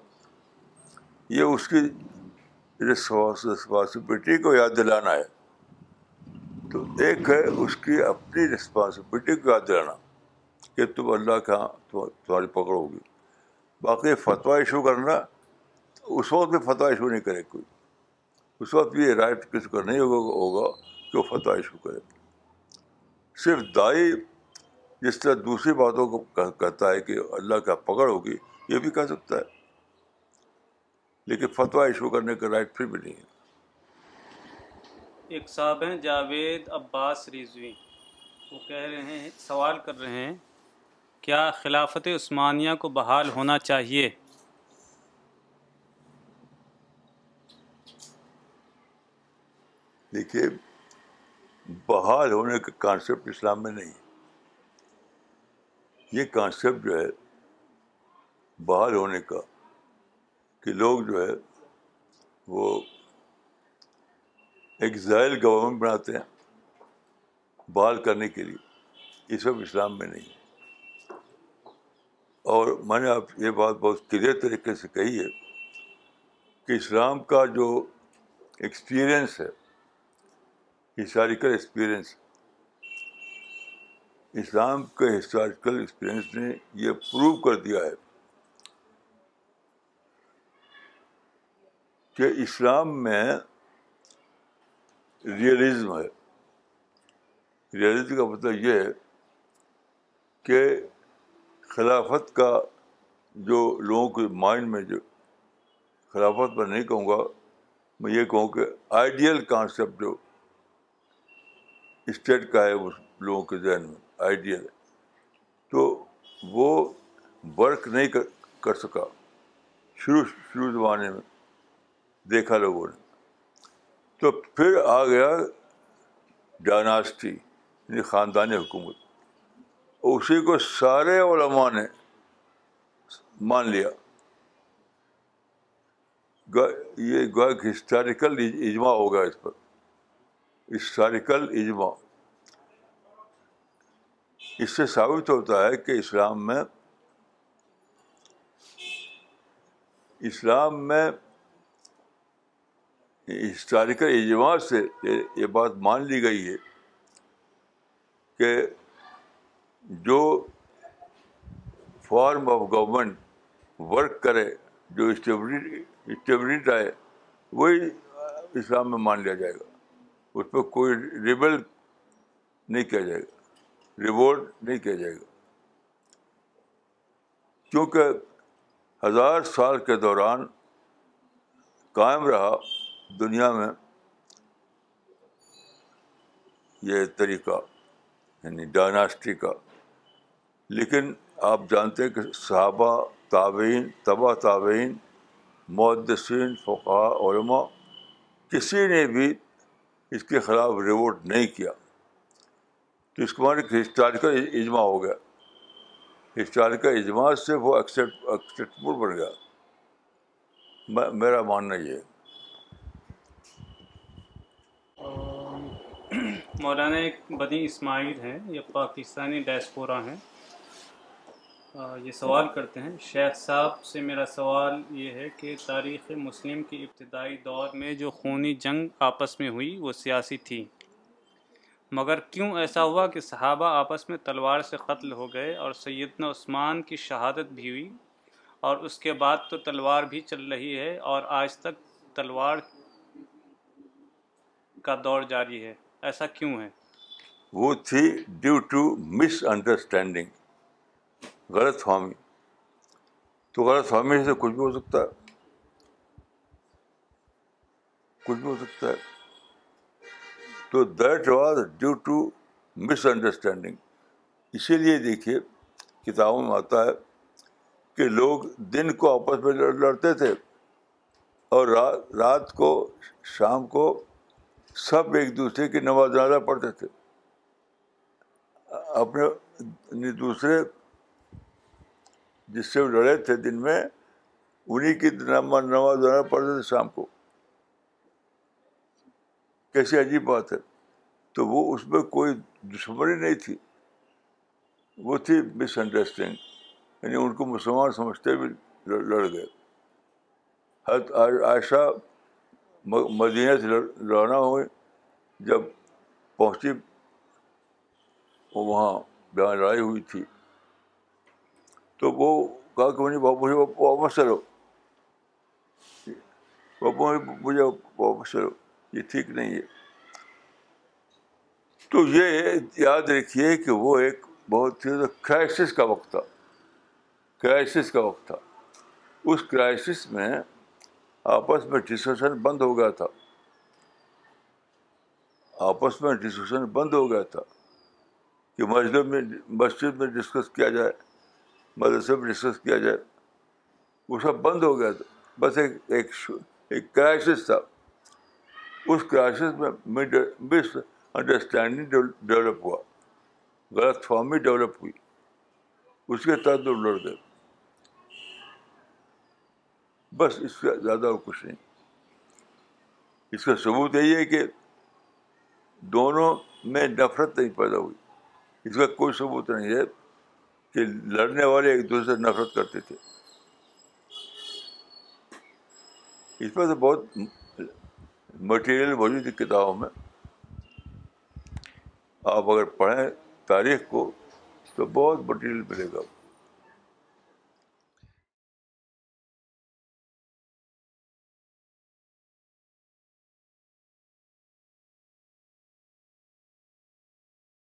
یہ اس کی رسپانسبلٹی کو یاد دلانا ہے تو ایک ہے اس کی اپنی رسپانسبلٹی کو یاد دلانا کہ تم اللہ کے تمہاری پکڑو گی باقی فتویٰ ایشو کرنا اس وقت بھی فتویٰ ایشو نہیں کرے کوئی اس وقت بھی رائٹ کسی کو نہیں ہوگا کہ وہ فتویٰ ایشو کرے صرف دائی جس طرح دوسری باتوں کو کہتا ہے کہ اللہ کا پکڑ ہوگی یہ بھی کہہ سکتا ہے لیکن فتویٰ ایشو کرنے کا رائٹ پھر بھی نہیں ہے ایک صاحب ہیں جاوید عباس رضوی وہ کہہ رہے ہیں سوال کر رہے ہیں کیا خلافت عثمانیہ کو بحال ہونا چاہیے دیکھیے بحال ہونے کا کانسیپٹ اسلام میں نہیں ہے یہ کانسیپٹ جو ہے بحال ہونے کا کہ لوگ جو ہے وہ ایکزائل گورنمنٹ بناتے ہیں بحال کرنے کے لیے یہ سب اسلام میں نہیں ہے اور میں نے آپ یہ بات بہت کلیئر طریقے سے کہی ہے کہ اسلام کا جو ایکسپیرئنس ہے ہسٹوریکل ایکسپیرئنس اسلام کے ہسٹوریکل ایکسپیرئنس نے یہ پروو کر دیا ہے کہ اسلام میں ریئلزم ہے ریئلزم کا مطلب یہ ہے کہ خلافت کا جو لوگوں کے مائنڈ میں جو خلافت میں نہیں کہوں گا میں یہ کہوں کہ آئیڈیل کانسیپٹ جو اسٹیٹ کا ہے اس لوگوں کے ذہن میں آئیڈیل ہے تو وہ ورک نہیں کر سکا شروع شروع زمانے میں دیکھا لوگوں نے تو پھر آ گیا ڈائناسٹی یعنی خاندانی حکومت اسی کو سارے علماء نے مان لیا یہ ہسٹاریکل اجماع ہو گیا اس پر ہسٹاریکل اجماع اس سے ثابت ہوتا ہے کہ اسلام میں اسلام میں ہسٹوریکل اجماع سے یہ بات مان لی گئی ہے کہ جو فارم آف گورنمنٹ ورک کرے جو اسٹیبلٹی آئے وہی اسلام میں مان لیا جائے گا اس پہ کوئی ریبل نہیں کیا جائے گا ریوارڈ نہیں کیا جائے گا کیونکہ ہزار سال کے دوران قائم رہا دنیا میں یہ طریقہ یعنی ڈائناسٹی کا لیکن آپ جانتے ہیں کہ صحابہ تابعین تبا تابعین معدسین فقہ علماء کسی نے بھی اس کے خلاف ریوٹ نہیں کیا تو اس کے بعد ایک ہسٹوریکل اجماع ہو گیا ہسٹوریکل اجماع سے وہ اکثر بن گیا میرا ماننا یہ مولانا ایک بدی اسماعیل ہیں یہ پاکستانی ڈیسپورا ہیں یہ سوال کرتے ہیں شیخ صاحب سے میرا سوال یہ ہے کہ تاریخ مسلم کی ابتدائی دور میں جو خونی جنگ آپس میں ہوئی وہ سیاسی تھی مگر کیوں ایسا ہوا کہ صحابہ آپس میں تلوار سے قتل ہو گئے اور سیدنا عثمان کی شہادت بھی ہوئی اور اس کے بعد تو تلوار بھی چل رہی ہے اور آج تک تلوار کا دور جاری ہے ایسا کیوں ہے وہ تھی ڈیو ٹو مس انڈرسٹینڈنگ غلط فہمی تو غلط فہمی سے کچھ بھی ہو سکتا ہے کچھ بھی ہو سکتا ہے تو that was due to misunderstanding اسی لیے دیکھیے کتابوں میں آتا ہے کہ لوگ دن کو آپس میں لڑتے تھے اور رات کو شام کو سب ایک دوسرے کی نماز جنازہ پڑھتے تھے اپنے یعنی دوسرے جس سے وہ لڑے تھے دن میں انہیں کی نماز جنازہ پڑھتے تھے شام کو کیسی عجیب بات ہے تو وہ اس میں کوئی دشمنی نہیں تھی وہ تھی مس انڈرسٹینڈ یعنی ان کو مسلمان سمجھتے بھی لڑ گئے عائشہ مدینہ سے لڑانا ہوئے جب پہنچی وہاں وہاں لڑائی ہوئی تھی تو وہ کہا کہ مجھے مجھے واپس چلو پپو مجھے واپس چلو یہ ٹھیک نہیں ہے تو یہ یاد رکھیے کہ وہ ایک بہت ہی کرائسس کا وقت تھا کرائسس کا وقت تھا اس کرائسس میں آپس میں ڈسکشن بند ہو گیا تھا آپس میں ڈسکشن بند ہو گیا تھا کہ مسجد میں مسجد میں ڈسکس کیا جائے مدرسے میں ڈسکس کیا جائے وہ سب بند ہو گیا تھا بس ایک ایک کرائسس تھا اس کرائسس میں مس انڈرسٹینڈنگ ڈیولپ ہوا غلط فہمی ڈیولپ ہوئی اس کے تحت لوگ لڑ گئے بس اس سے زیادہ اور کچھ نہیں اس کا ثبوت یہی ہے کہ دونوں میں نفرت نہیں پیدا ہوئی اس کا کوئی ثبوت نہیں ہے کہ لڑنے والے ایک دوسرے سے نفرت کرتے تھے اس پر تو بہت مٹیریل موجود ہے کتابوں میں آپ اگر پڑھیں تاریخ کو تو بہت مٹیریل ملے گا